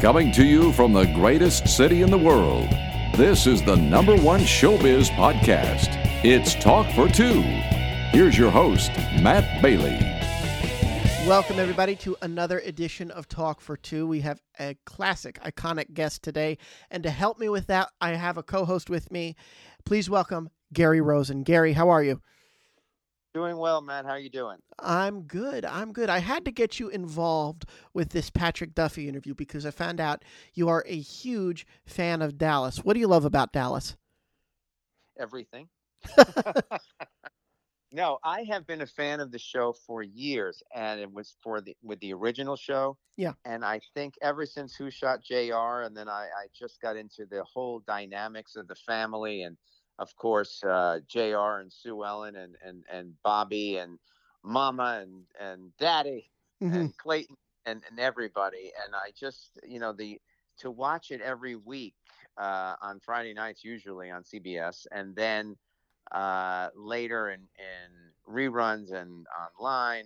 Coming to you from the greatest city in the world, this is the number one showbiz podcast. It's Talk for Two. Here's your host, Matt Bailey. Welcome, everybody, to another edition of Talk for Two. We have a classic, iconic guest today. And to help me with that, I have a co host with me. Please welcome Gary Rosen. Gary, how are you? Doing well, man. How are you doing? I'm good. I'm good. I had to get you involved with this Patrick Duffy interview because I found out you are a huge fan of Dallas. What do you love about Dallas? Everything. no, I have been a fan of the show for years, and it was for the with the original show. Yeah. And I think ever since Who Shot J.R. and then I, I just got into the whole dynamics of the family and of course, uh, J.R. and Sue Ellen and and and Bobby and Mama and and Daddy mm-hmm. and Clayton and and everybody. And I just, you know, the to watch it every week uh, on Friday nights, usually on CBS, and then uh, later in in reruns and online,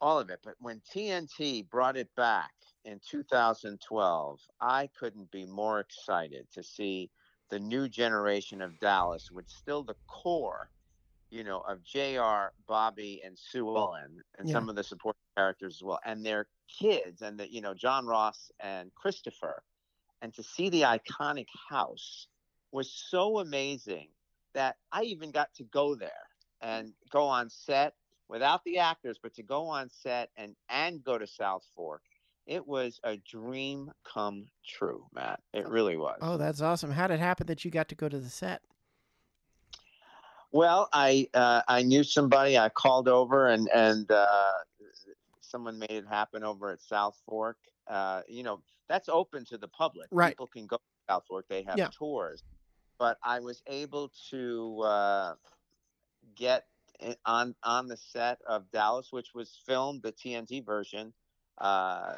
all of it. But when TNT brought it back in 2012, I couldn't be more excited to see the new generation of Dallas with still the core, you know, of JR, Bobby, and Sue Ellen, and yeah. some of the supporting characters as well, and their kids, and the, you know, John Ross and Christopher. And to see the iconic house was so amazing that I even got to go there and go on set without the actors, but to go on set and and go to South Fork it was a dream come true, Matt. It really was. Oh, that's awesome. How did it happen that you got to go to the set? Well, I uh, I knew somebody. I called over, and and uh, someone made it happen over at Southfork. Uh, you know, that's open to the public. Right. People can go to Southfork. They have yeah. tours. But I was able to uh, get on on the set of Dallas, which was filmed the TNT version uh,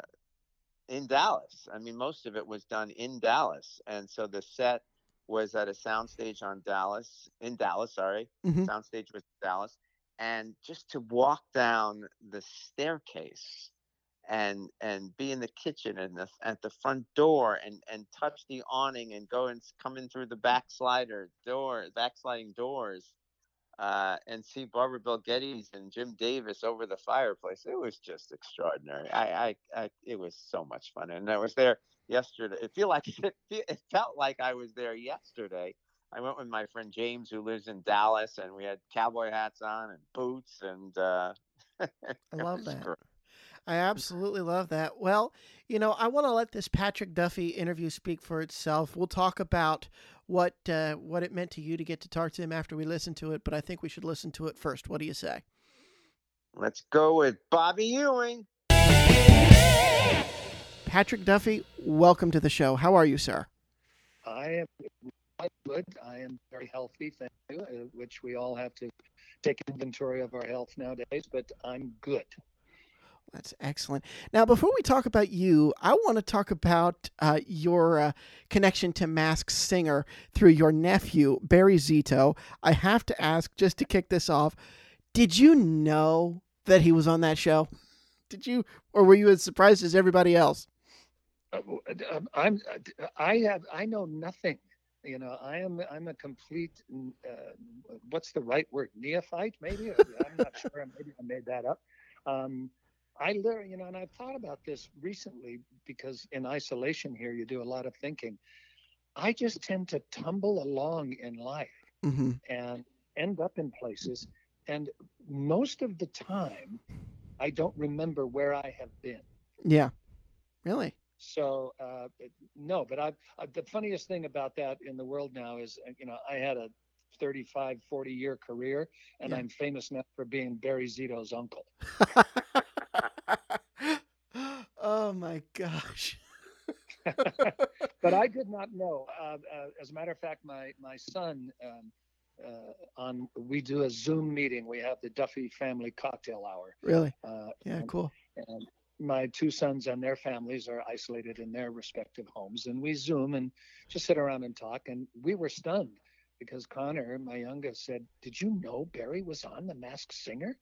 in Dallas. I mean, most of it was done in Dallas, and so the set was at a soundstage on Dallas, in Dallas. Sorry, mm-hmm. soundstage was Dallas, and just to walk down the staircase and and be in the kitchen and the, at the front door and and touch the awning and go and come in through the backslider door backsliding doors uh, and see Barbara Bel Geddes and Jim Davis over the fireplace. It was just extraordinary. I, I, I, it was so much fun, and I was there yesterday. It feel like it, it felt like I was there yesterday. I went with my friend James, who lives in Dallas, and we had cowboy hats on and boots, and uh, I love that. Great. I absolutely love that. Well, you know, I want to let this Patrick Duffy interview speak for itself. We'll talk about what uh, what it meant to you to get to talk to him after we listen to it, but I think we should listen to it first. What do you say? Let's go with Bobby Ewing. Patrick Duffy, welcome to the show. How are you, sir? I am good. I am very healthy, thank you, uh, which we all have to take inventory of our health nowadays, but I'm good. That's excellent. Now, before we talk about you, I want to talk about uh, your uh, connection to Masked Singer through your nephew, Barry Zito. I have to ask, just to kick this off, did you know that he was on that show? Did you, or were you as surprised as everybody else? Uh, um, I'm, I have, I know nothing. You know, I am, I'm a complete, uh, what's the right word? Neophyte, maybe? I'm not sure. Maybe I made that up. Um, I literally, you know, and I've thought about this recently because in isolation here, you do a lot of thinking. I just tend to tumble along in life mm-hmm. and end up in places. And most of the time, I don't remember where I have been. Yeah. Really? So, uh, no, but I've, uh, the funniest thing about that in the world now is, uh, you know, I had a 35, 40 year career, and yeah. I'm famous now for being Barry Zito's uncle. oh my gosh. but I did not know. Uh, uh, as a matter of fact, my my son um, uh, on we do a Zoom meeting. We have the Duffy family cocktail hour. Really? Uh, yeah, and, cool. And my two sons and their families are isolated in their respective homes, and we Zoom and just sit around and talk. And we were stunned because Connor, my youngest, said, "Did you know Barry was on The Masked Singer?"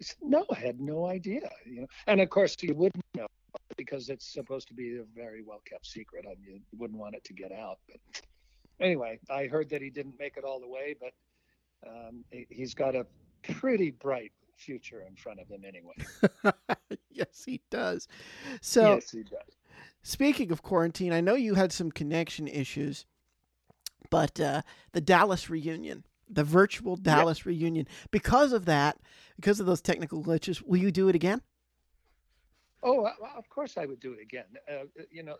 I said, "No, I had no idea." You know, and of course you wouldn't know because it's supposed to be a very well kept secret. I mean, you wouldn't want it to get out. But anyway, I heard that he didn't make it all the way, but um, he's got a pretty bright future in front of him anyway. yes, he does. So, yes, he does. Speaking of quarantine, I know you had some connection issues, but uh, the Dallas reunion, the virtual Dallas yep. reunion, because of that, because of those technical glitches, will you do it again? Oh, of course I would do it again. Uh, you know,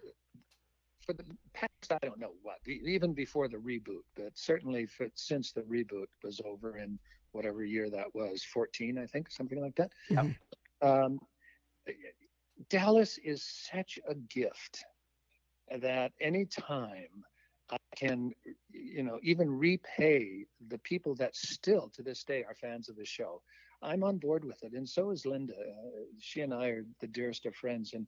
for the past, I don't know what, even before the reboot, but certainly for, since the reboot was over in whatever year that was, 14, I think, something like that. Mm-hmm. Um, Dallas is such a gift that anytime I can, you know, even repay the people that still to this day are fans of the show, I'm on board with it. And so is Linda. Uh, she and I are the dearest of friends. And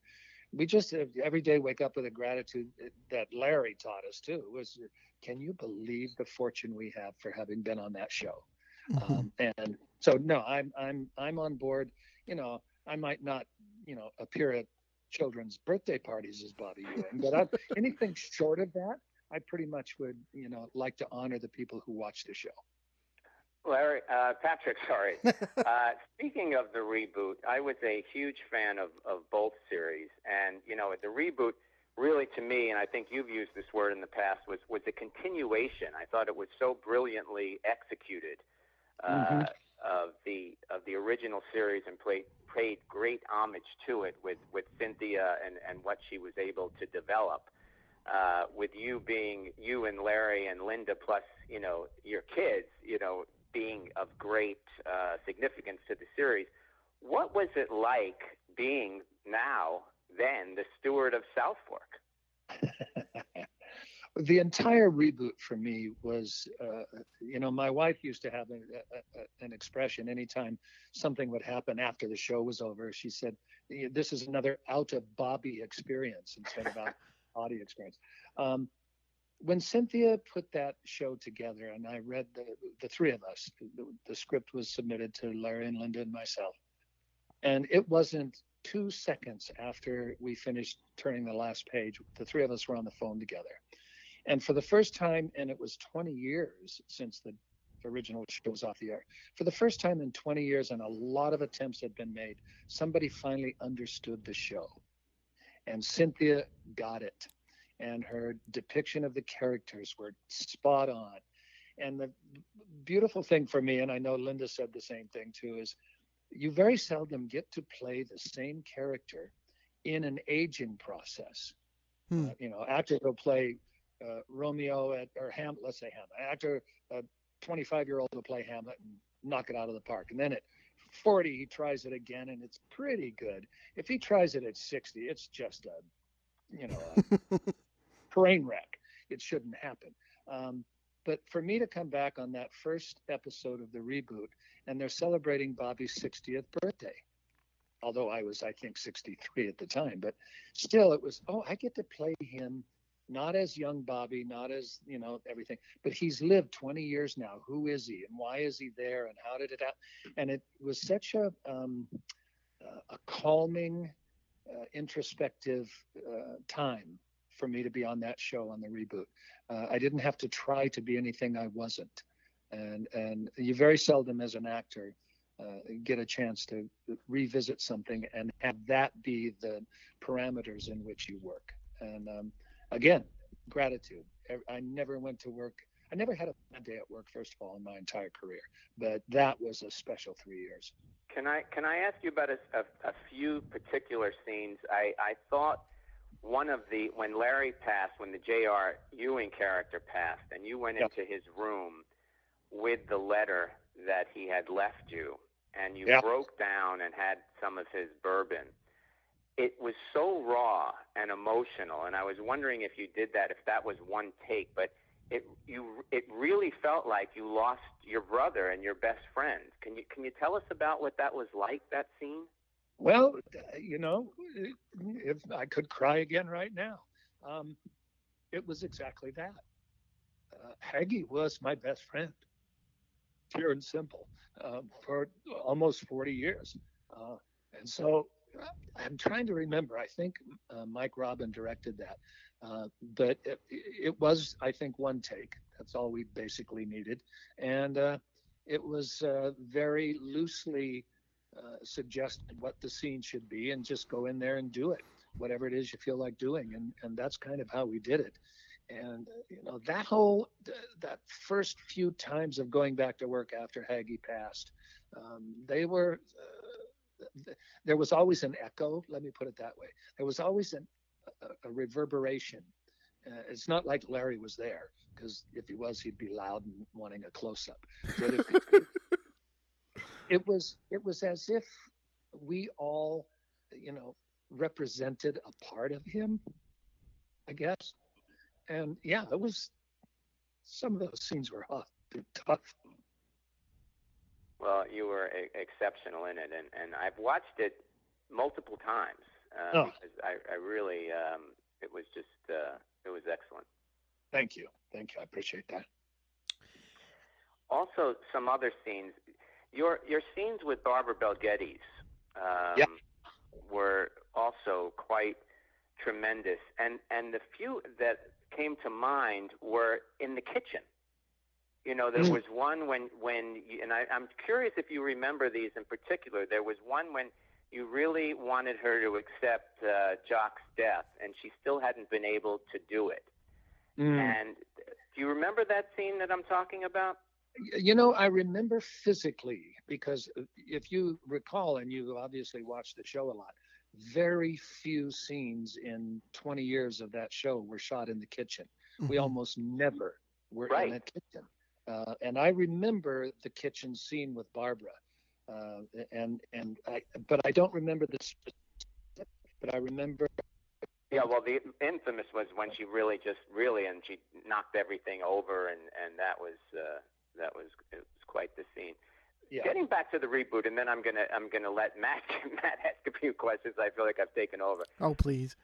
we just uh, every day wake up with a gratitude that Larry taught us too was can you believe the fortune we have for having been on that show? Mm-hmm. Um, and so no, I'm I'm I'm on board. You know, I might not you know appear at children's birthday parties as Bobby Ewing, but I, anything short of that, I pretty much would you know like to honor the people who watch the show. Larry, uh, Patrick, sorry. uh, speaking of the reboot, I was a huge fan of, of both series, and you know the reboot really to me, and I think you've used this word in the past, was was a continuation. I thought it was so brilliantly executed uh, mm-hmm. of the of the original series and played paid great homage to it with with Cynthia and and what she was able to develop. Uh, with you being you and Larry and Linda plus you know your kids, you know being of great uh, significance to the series. What was it like being now then the steward of South Fork? the entire reboot for me was, uh, you know, my wife used to have a, a, a, an expression anytime something would happen after the show was over. She said, "This is another out of Bobby experience instead of out body experience." Um, when Cynthia put that show together, and I read the the three of us, the, the script was submitted to Larry and Linda and myself, and it wasn't two seconds after we finished turning the last page, the three of us were on the phone together and for the first time, and it was 20 years since the original show was off the air, for the first time in 20 years, and a lot of attempts had been made, somebody finally understood the show. And Cynthia got it. And her depiction of the characters were spot on. And the beautiful thing for me, and I know Linda said the same thing too, is you very seldom get to play the same character in an aging process. Hmm. Uh, you know, actors will play uh, Romeo at or Hamlet, let's say Hamlet. Actor, a 25 year old will play Hamlet and knock it out of the park, and then at 40 he tries it again and it's pretty good. If he tries it at 60, it's just a you know a train wreck. It shouldn't happen. Um, but for me to come back on that first episode of the reboot, and they're celebrating Bobby's 60th birthday although I was, I think, 63 at the time, but still, it was, oh, I get to play him not as young Bobby, not as you know everything, but he's lived 20 years now. Who is he, and why is he there, and how did it happen? And it was such a um, uh, a calming, uh, introspective uh, time for me to be on that show on the reboot. Uh, I didn't have to try to be anything I wasn't, and and you very seldom as an actor. Uh, get a chance to revisit something and have that be the parameters in which you work. And um, again, gratitude. I never went to work. I never had a bad day at work, first of all, in my entire career. But that was a special three years. Can I can I ask you about a, a, a few particular scenes? I, I thought one of the when Larry passed, when the J.R. Ewing character passed, and you went yep. into his room with the letter that he had left you, and you yep. broke down and had some of his bourbon it was so raw and emotional and i was wondering if you did that if that was one take but it you it really felt like you lost your brother and your best friend can you can you tell us about what that was like that scene well you know if i could cry again right now um, it was exactly that uh, Haggie was my best friend pure and simple um, for almost 40 years uh, and so I'm trying to remember. I think uh, Mike Robin directed that, uh, but it, it, was, I think, one take. That's all we basically needed, and uh, it was uh, very loosely uh, suggested what the scene should be, and just go in there and do it, whatever it is you feel like doing, and and that's kind of how we did it. And you know that whole that first few times of going back to work after Haggie passed, um, they were there was always an echo. Let me put it that way. There was always an, a, a reverberation. Uh, it's not like Larry was there because if he was, he'd be loud and wanting a close up. But it, it was it was as if we all, you know, represented a part of him. I guess, and yeah, it was. Some of those scenes were tough. Well, you were a- exceptional in it, and, and I've watched it multiple times uh, oh. because I, I really, um, it was just, uh, it was excellent. Thank you, thank you. I appreciate that. Also, some other scenes. Your your scenes with Barbara Bel Geddes um, yeah. were also quite tremendous, and and the few that came to mind were in the kitchen. You know, there mm. was one when when you, and I, I'm curious if you remember these in particular. There was one when you really wanted her to accept uh, Jock's death, and she still hadn't been able to do it. Mm. And do you remember that scene that I'm talking about? You know, I remember physically because uh, if you recall, and you obviously watched the show a lot, very few scenes in 20 years of that show were shot in the kitchen. Mm-hmm. We almost never were right. in a kitchen. Uh, and I remember the kitchen scene with Barbara, uh, and and I, but I don't remember the specific, but I remember. Yeah, well, the infamous was when she really just really and she knocked everything over, and and that was uh, that was it was quite the scene. Yeah. Getting back to the reboot, and then I'm gonna I'm gonna let Matt Matt ask a few questions. I feel like I've taken over. Oh, please.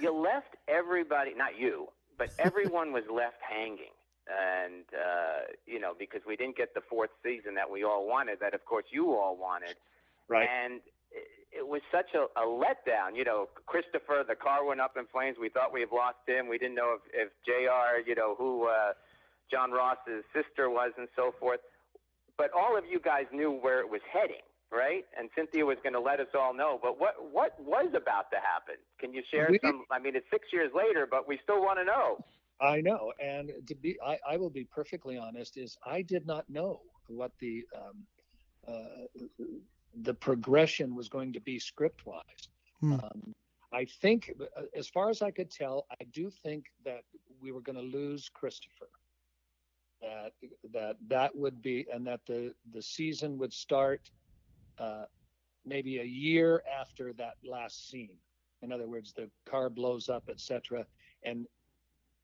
You left everybody, not you, but everyone was left hanging and uh, you know because we didn't get the fourth season that we all wanted, that of course you all wanted, right? And it, was such a, a letdown. You know, Christopher, the car went up in flames. We thought we had lost him. We didn't know if, if J.R. You know who uh, John Ross's sister was and so forth. But all of you guys knew where it was heading, right? And Cynthia was going to let us all know. But what what was about to happen? Can you share we, some? I mean, it's six years later, but we still want to know. I know, and to be, I, I will be perfectly honest. Is I did not know what the um, uh, the progression was going to be script wise. Hmm. Um, I think, uh, as far as I could tell, I do think that we were going to lose Christopher. That that that would be, and that the the season would start uh, maybe a year after that last scene. In other words, the car blows up, etc. And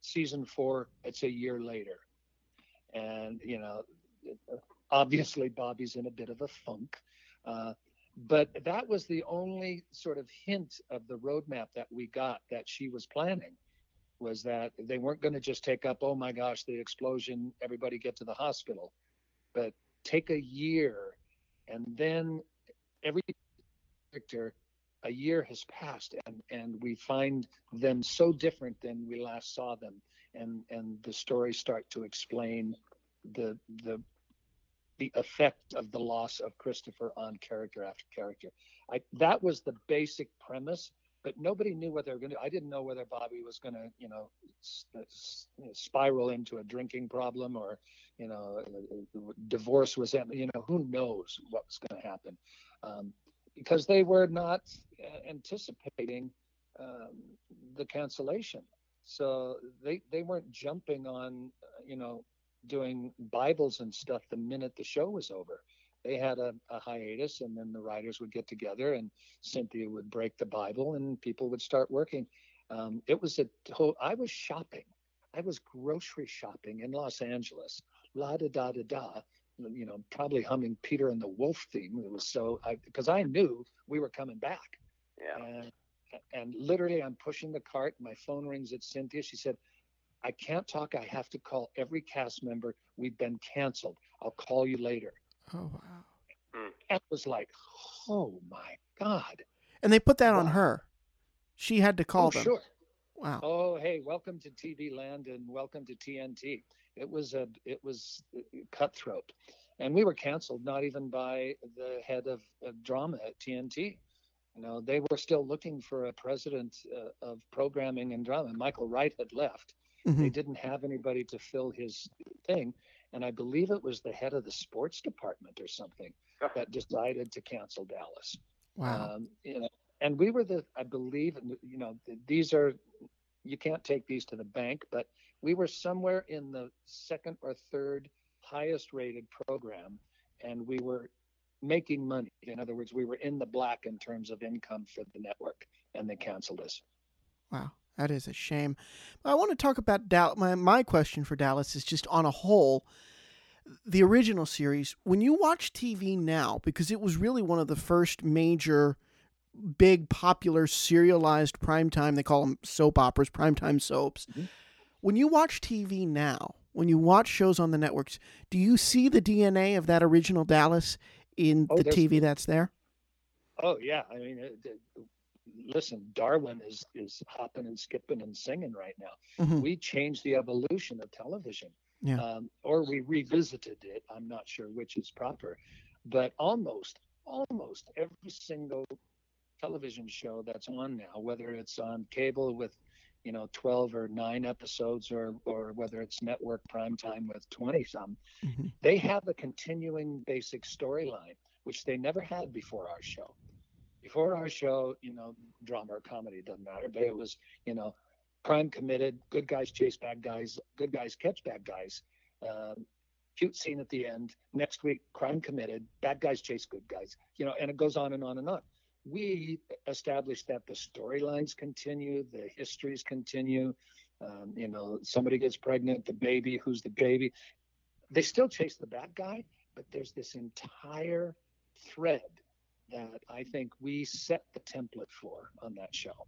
season four, it's a year later. And, you know, obviously Bobby's in a bit of a funk. Uh, but that was the only sort of hint of the roadmap that we got that she was planning was that they weren't going to just take up, oh my gosh, the explosion, everybody get to the hospital, but take a year and then every character a year has passed and, and we find them so different than we last saw them and and the stories start to explain the the the effect of the loss of Christopher on character after character. I, that was the basic premise, but nobody knew what they were going to. I didn't know whether Bobby was going to, you know, spiral into a drinking problem or, you know, divorce was, you know, who knows what was going to happen. Um, because they were not uh, anticipating um, the cancellation. So they they weren't jumping on, uh, you know, doing Bibles and stuff the minute the show was over. They had a, a hiatus, and then the writers would get together, and Cynthia would break the Bible, and people would start working. Um, it was a whole. I was shopping. I was grocery shopping in Los Angeles. La da da da da you know, probably humming Peter and the Wolf theme. It was so I because I knew we were coming back. Yeah. And, and literally, I'm pushing the cart. My phone rings at Cynthia. She said, "I can't talk. I have to call every cast member. We've been canceled. I'll call you later." Oh wow. Mm. It was like, oh my god. And they put that on her. She had to call oh, them. sure. Wow. Oh, hey, welcome to TV Land and welcome to TNT. It was a it was cutthroat, and we were canceled not even by the head of, of drama at TNT. You know, they were still looking for a president uh, of programming and drama. Michael Wright had left. Mhm. They didn't have anybody to fill his thing, and I believe it was the head of the sports department or something that decided to cancel Dallas. Wow. Um, you know, and we were the, I believe, you know, these are, you can't take these to the bank, but we were somewhere in the second or third highest rated program, and we were making money. In other words, we were in the black in terms of income for the network, and they canceled us. Wow, that is a shame. I want to talk about Dallas. My my question for Dallas is just on a whole, the original series. When you watch TV now, because it was really one of the first major, big popular serialized primetime. They call them soap operas, primetime soaps. Mhm. When you watch TV now, when you watch shows on the networks, do you see the DNA of that original Dallas in Oh, the TV that's there? Oh yeah, I mean, listen, Darwin is is hopping and skipping and singing right now. Mhm. We changed the evolution of television, Yeah. um, or we revisited it. I'm not sure which is proper, but almost almost every single television show that's on now, whether it's on cable with you know 12 or 9 episodes or or whether it's network primetime with 20 some Mhm. they have a continuing basic storyline which they never had before our show before our show you know drama or comedy doesn't matter but it was you know crime committed good guys chase bad guys good guys catch bad guys um, cute scene at the end next week crime committed bad guys chase good guys you know and it goes on and on and on. We established that the storylines continue the histories continue um, you know somebody gets pregnant the baby who's the baby? They still chase the bad guy but there's this entire thread that i think we set the template for on that show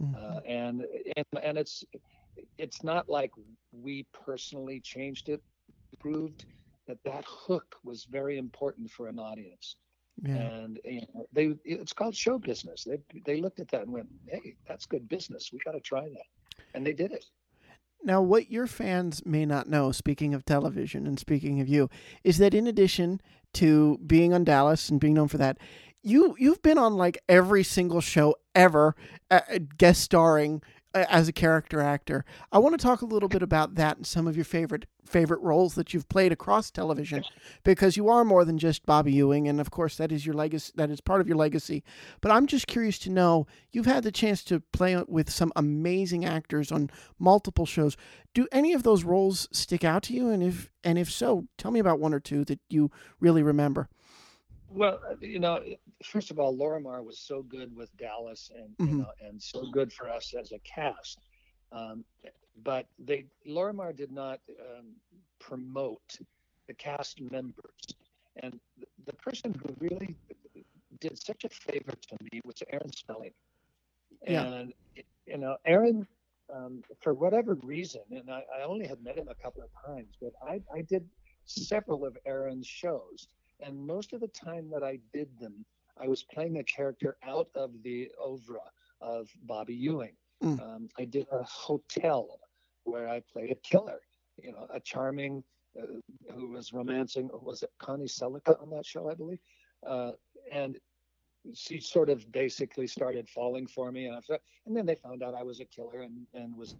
Mhm. uh, and, and and it's it's not like we personally changed it proved that that hook was very important for an audience. Yeah. and you know, they it's called show business. They they looked at that and went hey that's good business. We got to try that. And they did it. Now, what your fans may not know, speaking of television and speaking of you, is that in addition to being on Dallas and being known for that, you you've been on like every single show ever, uh, uh, guest starring uh, as a character actor. I want to talk a little bit about that and some of your favorite favorite roles that you've played across television, because you are more than just Bobby Ewing, and of course that is your legacy. That is part of your legacy. But I'm just curious to know you've had the chance to play with some amazing actors on multiple shows. Do any of those roles stick out to you? And if and if so, tell me about one or two that you really remember. Well, uh, you know, first of all, Lorimar was so good with Dallas, and you Mhm. know, and so good for us as a cast. Um, but they Lorimar did not um, promote the cast members, and the person who really did such a favor to me was Aaron Spelling. Yeah. And you know, Aaron, um, for whatever reason, and I, I only had met him a couple of times, but I, I did several of Aaron's shows and most of the time that I did them, I was playing a character out of the oeuvre of Bobby Ewing. Mm. Um, I did a hotel where I played a killer, you know, a charming uh, who was romancing. Was it Connie Sellecca on that show, I believe? Uh, and she sort of basically started falling for me, and, I, and then they found out I was a killer and, and was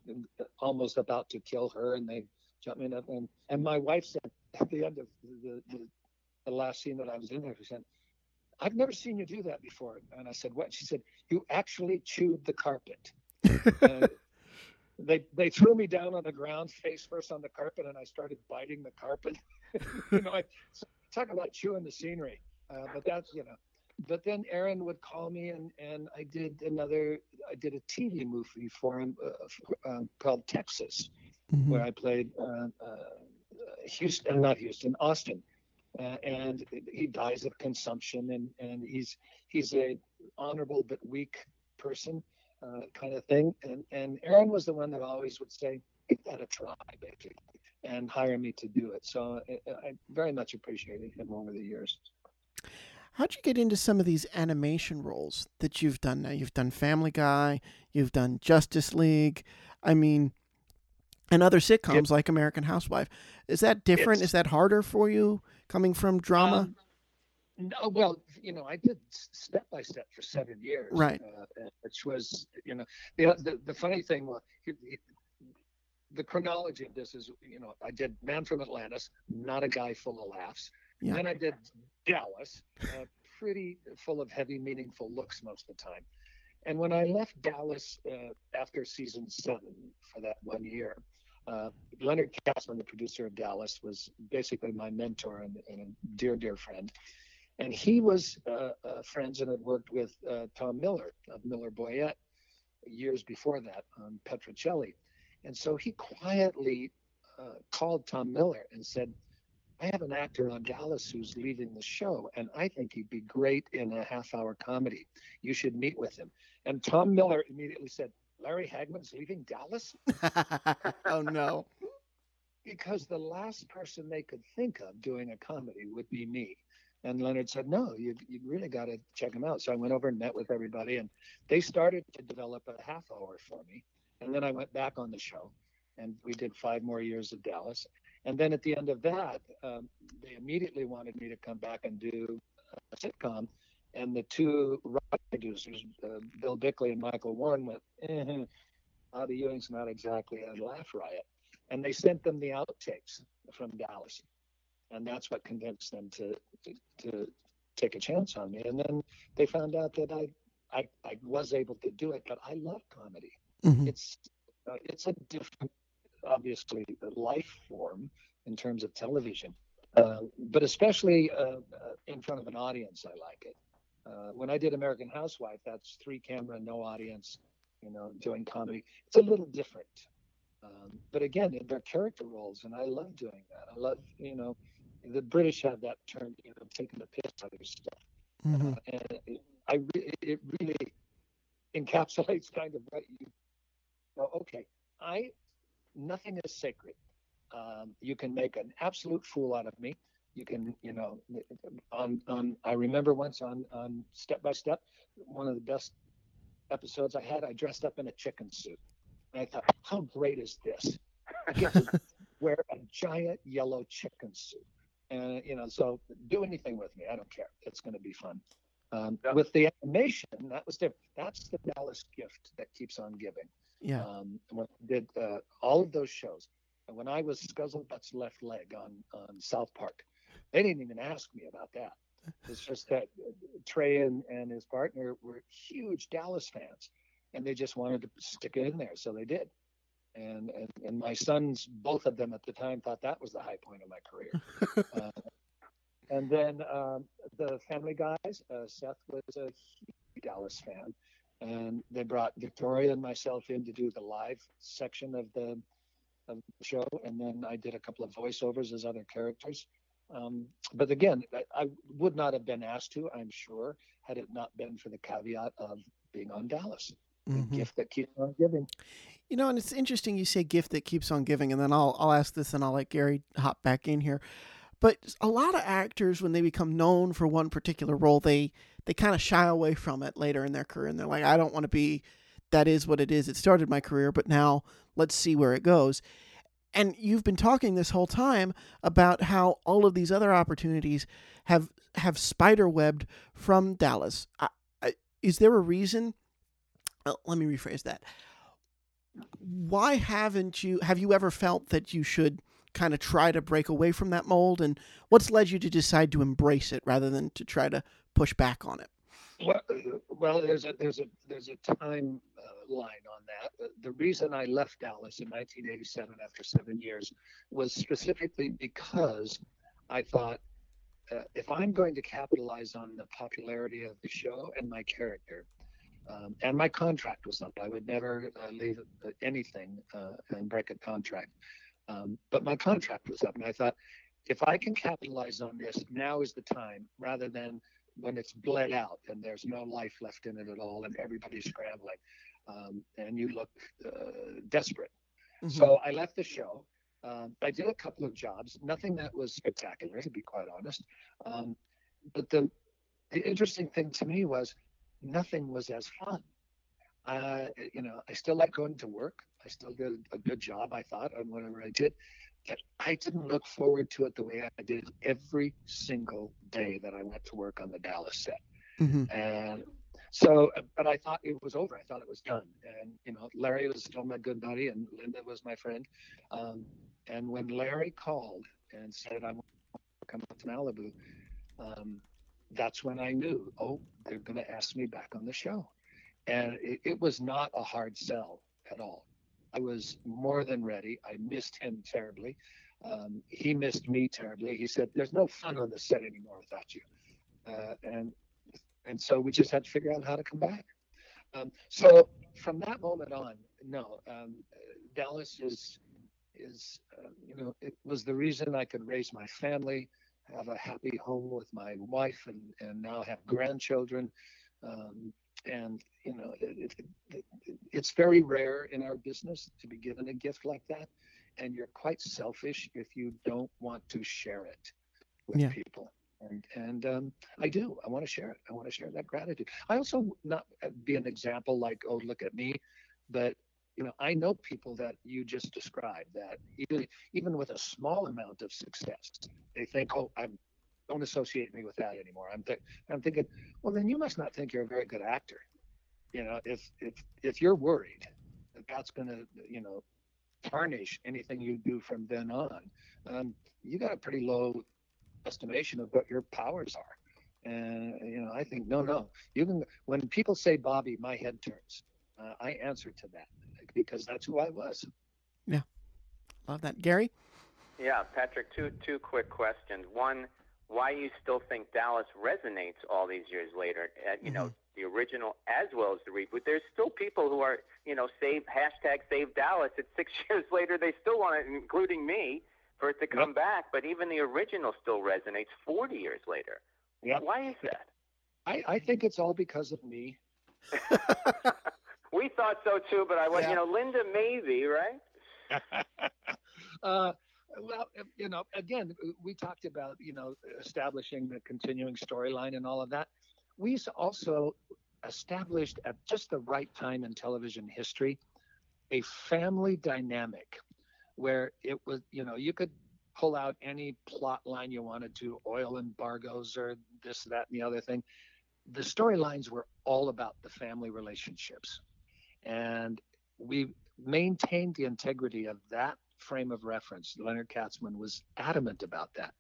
almost about to kill her, and they jumped me up. And, and my wife said at the end of the, the, the last scene that I was in there, she said, I've never seen you do that before. And I said, What? She said, You actually chewed the carpet. They they threw me down on the ground, face first on the carpet, and I started biting the carpet. you know, I talk about chewing the scenery. Uh, but that's you know. But then Aaron would call me, and and I did another. I did a TV movie for him uh, uh, called Texas, Mm-hmm. where I played uh, uh, Houston, not Houston, Austin, and he dies of consumption, and and he's he's a honorable but weak person, uh, kind of thing. And and Aaron was the one that always would say, "Give that a try, basically," and hire me to do it. So I, I very much appreciated him over the years. How'd you get into some of these animation roles that you've done now? You've done Family Guy, you've done Justice League. I mean, and other sitcoms it, like American Housewife. Is that different? Is that harder for you coming from drama? Um, no, well, you know, I did step by step for seven years, right? Uh, which was, you know, the the, the funny thing was the chronology of this is, you know, I did Man from Atlantis, not a guy full of laughs. Yeah. Then I did Dallas, uh, pretty full of heavy, meaningful looks most of the time. And when I left Dallas uh, after season seven for that one year, uh, Leonard Katzman, the producer of Dallas, was basically my mentor and, and a dear, dear friend. And he was uh, uh, friends and had worked with uh, Tom Miller of Miller Boyett years before that on Petrocelli. And so he quietly uh, called Tom Miller and said, I have an actor on Dallas who's leaving the show, and I think he'd be great in a half hour comedy. You should meet with him. And Tom Miller immediately said, Larry Hagman's leaving Dallas? oh, no. because the last person they could think of doing a comedy would be me. And Leonard said, No, you, you really got to check him out. So I went over and met with everybody, and they started to develop a half hour for me. And then I went back on the show, and we did five more years of Dallas. And then at the end of that, um, they immediately wanted me to come back and do a sitcom. And the two producers, uh, Bill Bickley and Michael Warren, went, eh, Bobby Ewing's not exactly a laugh riot. And they sent them the outtakes from Dallas. And that's what convinced them to, to, to take a chance on me. And then they found out that I, I, I was able to do it, but I love comedy. Mm-hmm. It's uh, it's a different, obviously, life form in terms of television, uh, but especially uh, uh, in front of an audience, I like it. Uh, when I did American Housewife, that's three camera, no audience, you know, doing comedy. It's a little different, um, but again, they're character roles, and I love doing that. I love, you know, the British have that term, you know, taking the piss out of stuff, mm-hmm. and it, I re- it really encapsulates kind of what you well, okay, I nothing is sacred. Um, you can make an absolute fool out of me. You can, you know, on on. I remember once on on Step by Step, one of the best episodes I had. I dressed up in a chicken suit, and I thought, how great is this? I get to wear a giant yellow chicken suit, and you know, so do anything with me. I don't care. It's going to be fun. Um, yeah. With the animation, that was different. That's the Dallas gift that keeps on giving. Yeah. Um, when I did uh, all of those shows, when I was Scuzzlebutt's left leg on on South Park, they didn't even ask me about that. It's just that Trey and, and his partner were huge Dallas fans, and they just wanted to stick it in there, so they did. And, and and my sons, both of them at the time, thought that was the high point of my career. uh, and then um, the Family Guys, uh, Seth was a huge Dallas fan, and they brought Victoria and myself in to do the live section of the of the show, and then I did a couple of voiceovers as other characters. Um, but again, I, I, would not have been asked to, I'm sure, had it not been for the caveat of being on Dallas, mm-hmm. the gift that keeps on giving. You know, and it's interesting you say gift that keeps on giving, and then I'll I'll ask this and I'll let Gary hop back in here. But a lot of actors, when they become known for one particular role, they they kind of shy away from it later in their career, and they're like, I don't want to be. That is what it is. It started my career, but now let's see where it goes. And you've been talking this whole time about how all of these other opportunities have have spiderwebbed from Dallas. I, I, is there a reason? Well, let me rephrase that. Why haven't you? Have you ever felt that you should? kind of try to break away from that mold and what's led you to decide to embrace it rather than to try to push back on it well, well there's a there's a there's a time uh, line on that the reason i left dallas in 1987 after seven years was specifically because i thought uh, if i'm going to capitalize on the popularity of the show and my character um, and my contract was up. I would never uh, leave anything uh, and break a contract. Um, but my contract was up, and I thought, if I can capitalize on this, now is the time, rather than when it's bled out and there's no life left in it at all, and everybody's scrambling, um, and you look uh, desperate. Mm-hmm. So I left the show. Um, I did a couple of jobs, nothing that was spectacular, to be quite honest. Um, but the the interesting thing to me was nothing was as fun. Uh, you know, I still like going to work. I still did a good job, I thought, on whatever I did. But I didn't look forward to it the way I did every single day that I went to work on the Dallas set. Mm-hmm. And so, but I thought it was over. I thought it was done. And, you know, Larry was still my good buddy and Linda was my friend. Um, and when Larry called and said, I'm coming to Malibu, um, that's when I knew, oh, they're going to ask me back on the show. And it, it was not a hard sell at all. I was more than ready. I missed him terribly. Um, he missed me terribly. He said, "There's no fun on the set anymore without you," uh, and and so we just had to figure out how to come back. Um, so from that moment on, no, um, Dallas is is uh, you know it was the reason I could raise my family, have a happy home with my wife, and and now have grandchildren. Um, and you know it, it, it, it's very rare in our business to be given a gift like that and you're quite selfish if you don't want to share it with Yeah. people and and um, i do i want to share it i want to share that gratitude. I also not be an example like oh look at me but you know i know people that you just described that even even with a small amount of success they think oh i'm don't associate me with that anymore. I'm th- i'm thinking well then you must not think you're a very good actor. You know if if if you're worried that that's going to you know tarnish anything you do from then on um, you got a pretty low estimation of what your powers are and you know i think no no you can when people say bobby my head turns uh, i answer to that because that's who i was Yeah, Love that, Gary. Yeah, Patrick, two two quick questions. One, why you still think Dallas resonates all these years later? Uh, you know, the original as well as the reboot. There's still people who are, you know, save hashtag Save Dallas. It's six years later. They still want it, including me, for it to come back. But even the original still resonates 40 years later. Yep. Why is that? I, I think it's all because of me we thought so too, but I was, Yeah. you know, Linda maybe, right? uh, well, you know, again, we talked about, you know, establishing the continuing storyline and all of that. We also established at just the right time in television history a family dynamic where it was, you know, you could pull out any plot line you wanted to, oil embargoes or this, that, and the other thing. The storylines were all about the family relationships. And we maintained the integrity of that frame of reference. Leonard Katzman was adamant about that.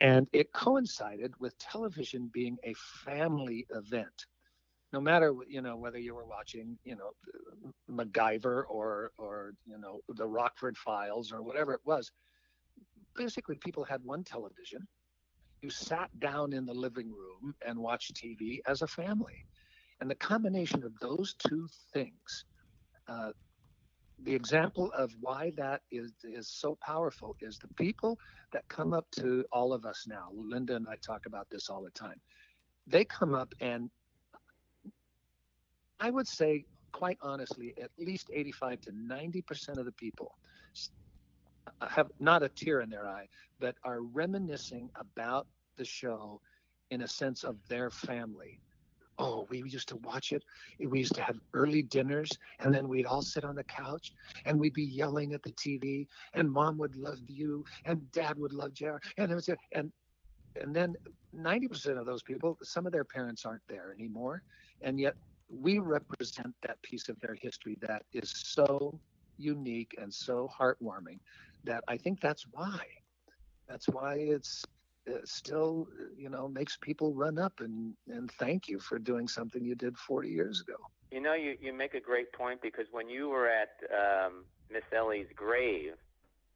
And it coincided with television being a family event. No matter you know whether you were watching you know MacGyver or or you know the Rockford Files or whatever it was, basically people had one television. You sat down in the living room and watched TV as a family, and the combination of those two things uh, the example of why that is is so powerful is the people that come up to all of us now. Linda and I talk about this all the time. They come up and I would say quite honestly, at least 85 to 90 percent of the people have not a tear in their eye, but are reminiscing about the show in a sense of their family. Oh, we used to watch it. We used to have early dinners, and then we'd all sit on the couch, and we'd be yelling at the TV, and Mom would love you, and Dad would love JR, and was, and and then 90% of those people, some of their parents aren't there anymore, and yet we represent that piece of their history that is so unique and so heartwarming that I think that's why. That's why it's uh, still, you know, makes people run up and, and thank you for doing something you did 40 years ago. You know, you, you make a great point because when you were at um, Miss Ellie's grave,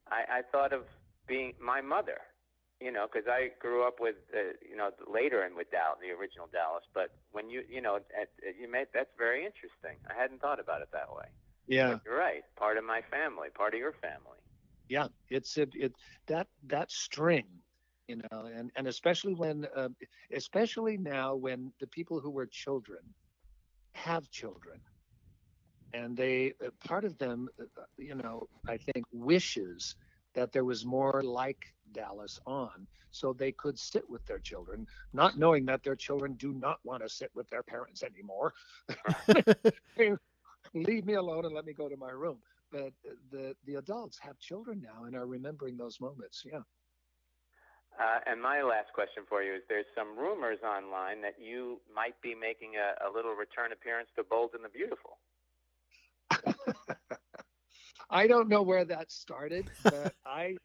I, I thought of being my mother. You know, because I grew up with, uh, you know, later and with Dallas, the original Dallas. But when you, you know, at, you made that's very interesting. I hadn't thought about it that way. Yeah. You're right. Part of my family, part of your family. yeah it's it, it that that string you know and and especially when uh, especially now when the people who were children have children and they uh, part of them uh, you know i think wishes that there was more like Dallas on so they could sit with their children, not knowing that their children do not want to sit with their parents anymore. Leave me alone and let me go to my room. But the the adults have children now and are remembering those moments. Yeah. Uh, and my last question for you is: There's some rumors online that you might be making a, a little return appearance to Bold and the Beautiful. I don't know where that started, but I,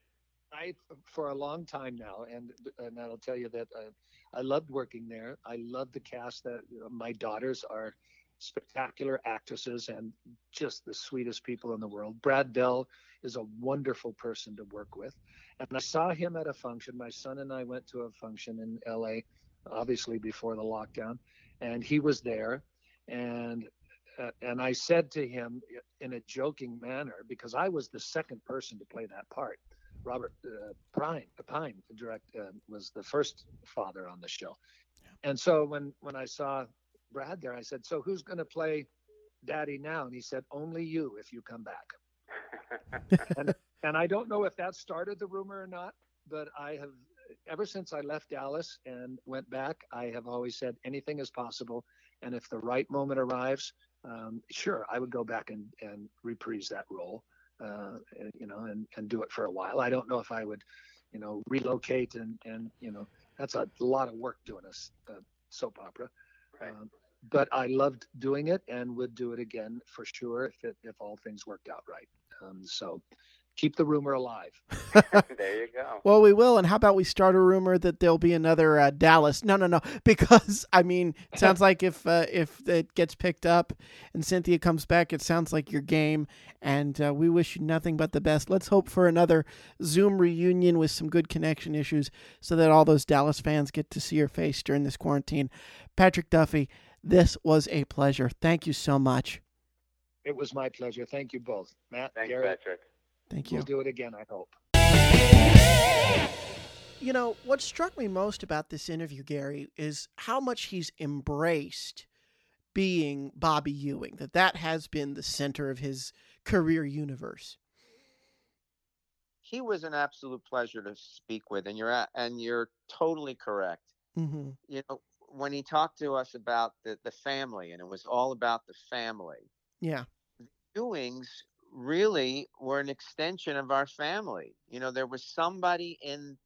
I for a long time now, and and I'll tell you that uh, I loved working there. I loved the cast. That you know, my daughters are spectacular actresses and just the sweetest people in the world. Brad Bell is a wonderful person to work with. And I saw him at a function. My son and I went to a function in LA, obviously before the lockdown, and he was there. And uh, and I said to him in a joking manner because I was the second person to play that part. Robert uh, Pine, Pine direct uh, was the first father on the show, and so when when I saw Brad there, I said, "So who's going to play Daddy now?" And he said, "Only you if you come back." and and I don't know if that started the rumor or not, but I have ever since I left Dallas and went back, I have always said anything is possible, and if the right moment arrives, um, sure, I would go back and and reprise that role, uh, you know, and and do it for a while. I don't know if I would, you know, relocate and and you know that's a lot of work doing a, a soap opera. Right. Um, but I loved doing it and would do it again for sure if it, if all things worked out right. Um, so keep the rumor alive. there you go. Well, we will. And how about we start a rumor that there'll be another uh, Dallas? No, no, no. Because I mean, it sounds like if uh, if it gets picked up and Cynthia comes back, it sounds like your game. And uh, we wish you nothing but the best. Let's hope for another Zoom reunion with some good connection issues, so that all those Dallas fans get to see your face during this quarantine. Patrick Duffy, this was a pleasure. Thank you so much. It was my pleasure. Thank you both, Matt. Thanks, Gary, Patrick. Thank you. We'll do it again. I hope. You know, what struck me most about this interview, Gary, is how much he's embraced being Bobby Ewing, that that has been the center of his career universe. He was an absolute pleasure to speak with, and you're at, and you're totally correct. Mm-hmm. You know, when he talked to us about the, the family, and it was all about the family, Yeah. Ewings really were an extension of our family. You know, there was somebody in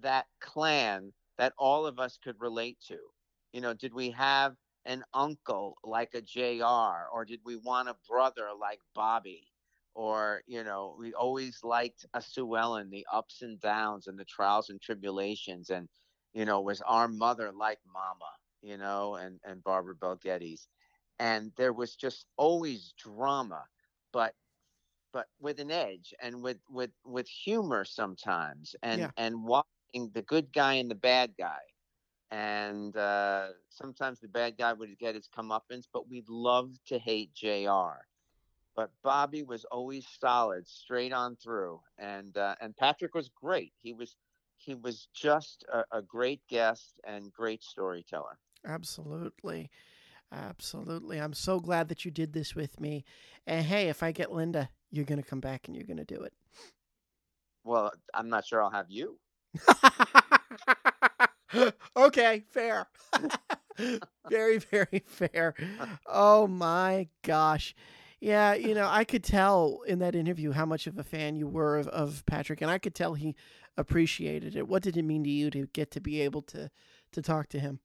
that clan that all of us could relate to. You know, did we have an uncle like a JR or did we want a brother like Bobby? Or, you know, we always liked a Sue Ellen, the ups and downs and the trials and tribulations. And, you know, was our mother like Mama, you know, and, and Barbara Bel Geddes. And there was just always drama, but but with an edge and with with with humor sometimes and Yeah. and watching the good guy and the bad guy and uh, sometimes the bad guy would get his comeuppance but we'd love to hate jr but bobby was always solid straight on through and uh, and patrick was great he was he was just a, a great guest and great storyteller Absolutely. Absolutely. I'm so glad that you did this with me. And hey, if I get Linda, you're going to come back and you're going to do it. well i'm not sure i'll have you okay, fair. very, very fair. Oh my gosh. Yeah, you know, I could tell in that interview how much of a fan you were of, of Patrick, and I could tell he appreciated it. What did it mean to you to get to be able to to talk to him?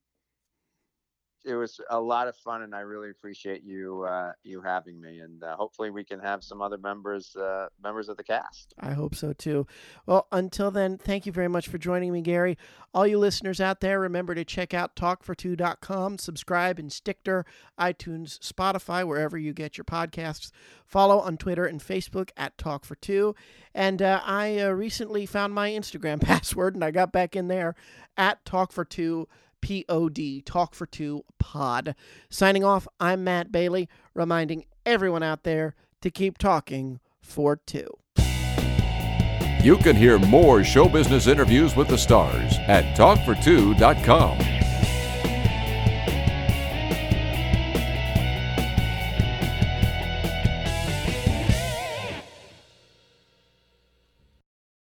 It was a lot of fun, and I really appreciate you uh, you having me. And uh, hopefully, we can have some other members uh, members of the cast. I hope so too. Well, until then, thank you very much for joining me, Gary. All you listeners out there, remember to check out talkfor2.com, subscribe in Stitcher, iTunes, Spotify, wherever you get your podcasts. Follow on Twitter and Facebook at Talk for Two. And uh, I uh, recently found my Instagram password and I got back in there at Talk4Two. P O D, Talk for Two Pod. Signing off, I'm Matt Bailey, reminding everyone out there to keep talking for two. You can hear more show business interviews with the stars at talkfor2.com.